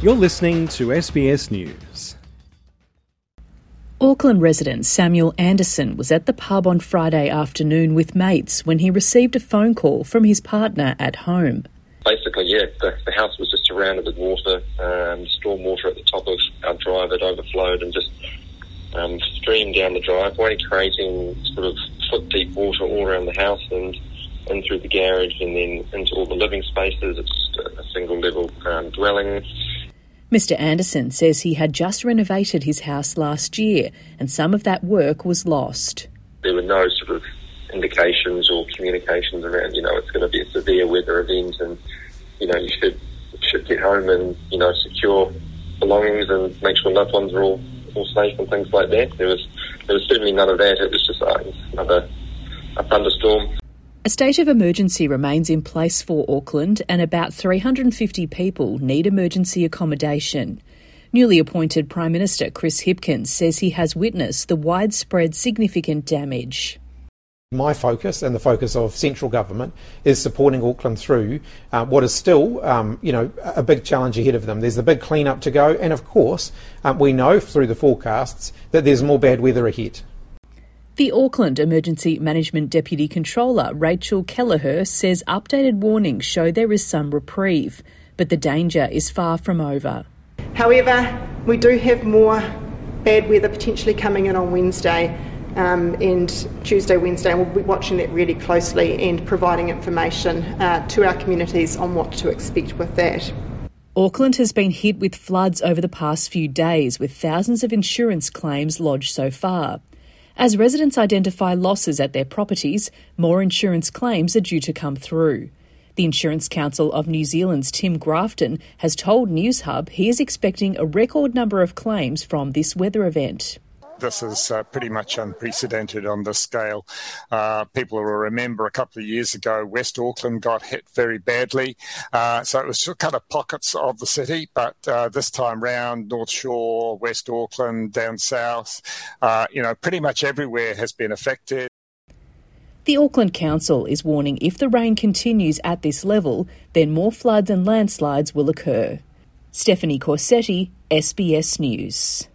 You're listening to SBS News. Auckland resident Samuel Anderson was at the pub on Friday afternoon with mates when he received a phone call from his partner at home. Basically, yeah, the, the house was just surrounded with water, um, storm water at the top of our drive had overflowed and just um, streamed down the driveway, creating sort of foot deep water all around the house and in through the garage and then into all the living spaces. It's a single level um, dwelling. Mr. Anderson says he had just renovated his house last year and some of that work was lost. There were no sort of indications or communications around, you know, it's going to be a severe weather event and, you know, you should should get home and, you know, secure belongings and make sure loved ones are all, all safe and things like that. There was there was certainly none of that. It was just uh, another a thunderstorm. A state of emergency remains in place for Auckland, and about 350 people need emergency accommodation. Newly appointed Prime Minister Chris Hipkins says he has witnessed the widespread significant damage. My focus and the focus of central government is supporting Auckland through uh, what is still, um, you know, a big challenge ahead of them. There's a big clean up to go, and of course, um, we know through the forecasts that there's more bad weather ahead. The Auckland Emergency Management Deputy Controller Rachel Kelleher says updated warnings show there is some reprieve, but the danger is far from over. However, we do have more bad weather potentially coming in on Wednesday um, and Tuesday, Wednesday, and we'll be watching that really closely and providing information uh, to our communities on what to expect with that. Auckland has been hit with floods over the past few days, with thousands of insurance claims lodged so far. As residents identify losses at their properties, more insurance claims are due to come through. The Insurance Council of New Zealand's Tim Grafton has told Newshub he is expecting a record number of claims from this weather event this is uh, pretty much unprecedented on this scale. Uh, people will remember a couple of years ago, West Auckland got hit very badly. Uh, so it was just kind of pockets of the city, but uh, this time round, North Shore, West Auckland, down south, uh, you know, pretty much everywhere has been affected. The Auckland Council is warning if the rain continues at this level, then more floods and landslides will occur. Stephanie Corsetti, SBS News.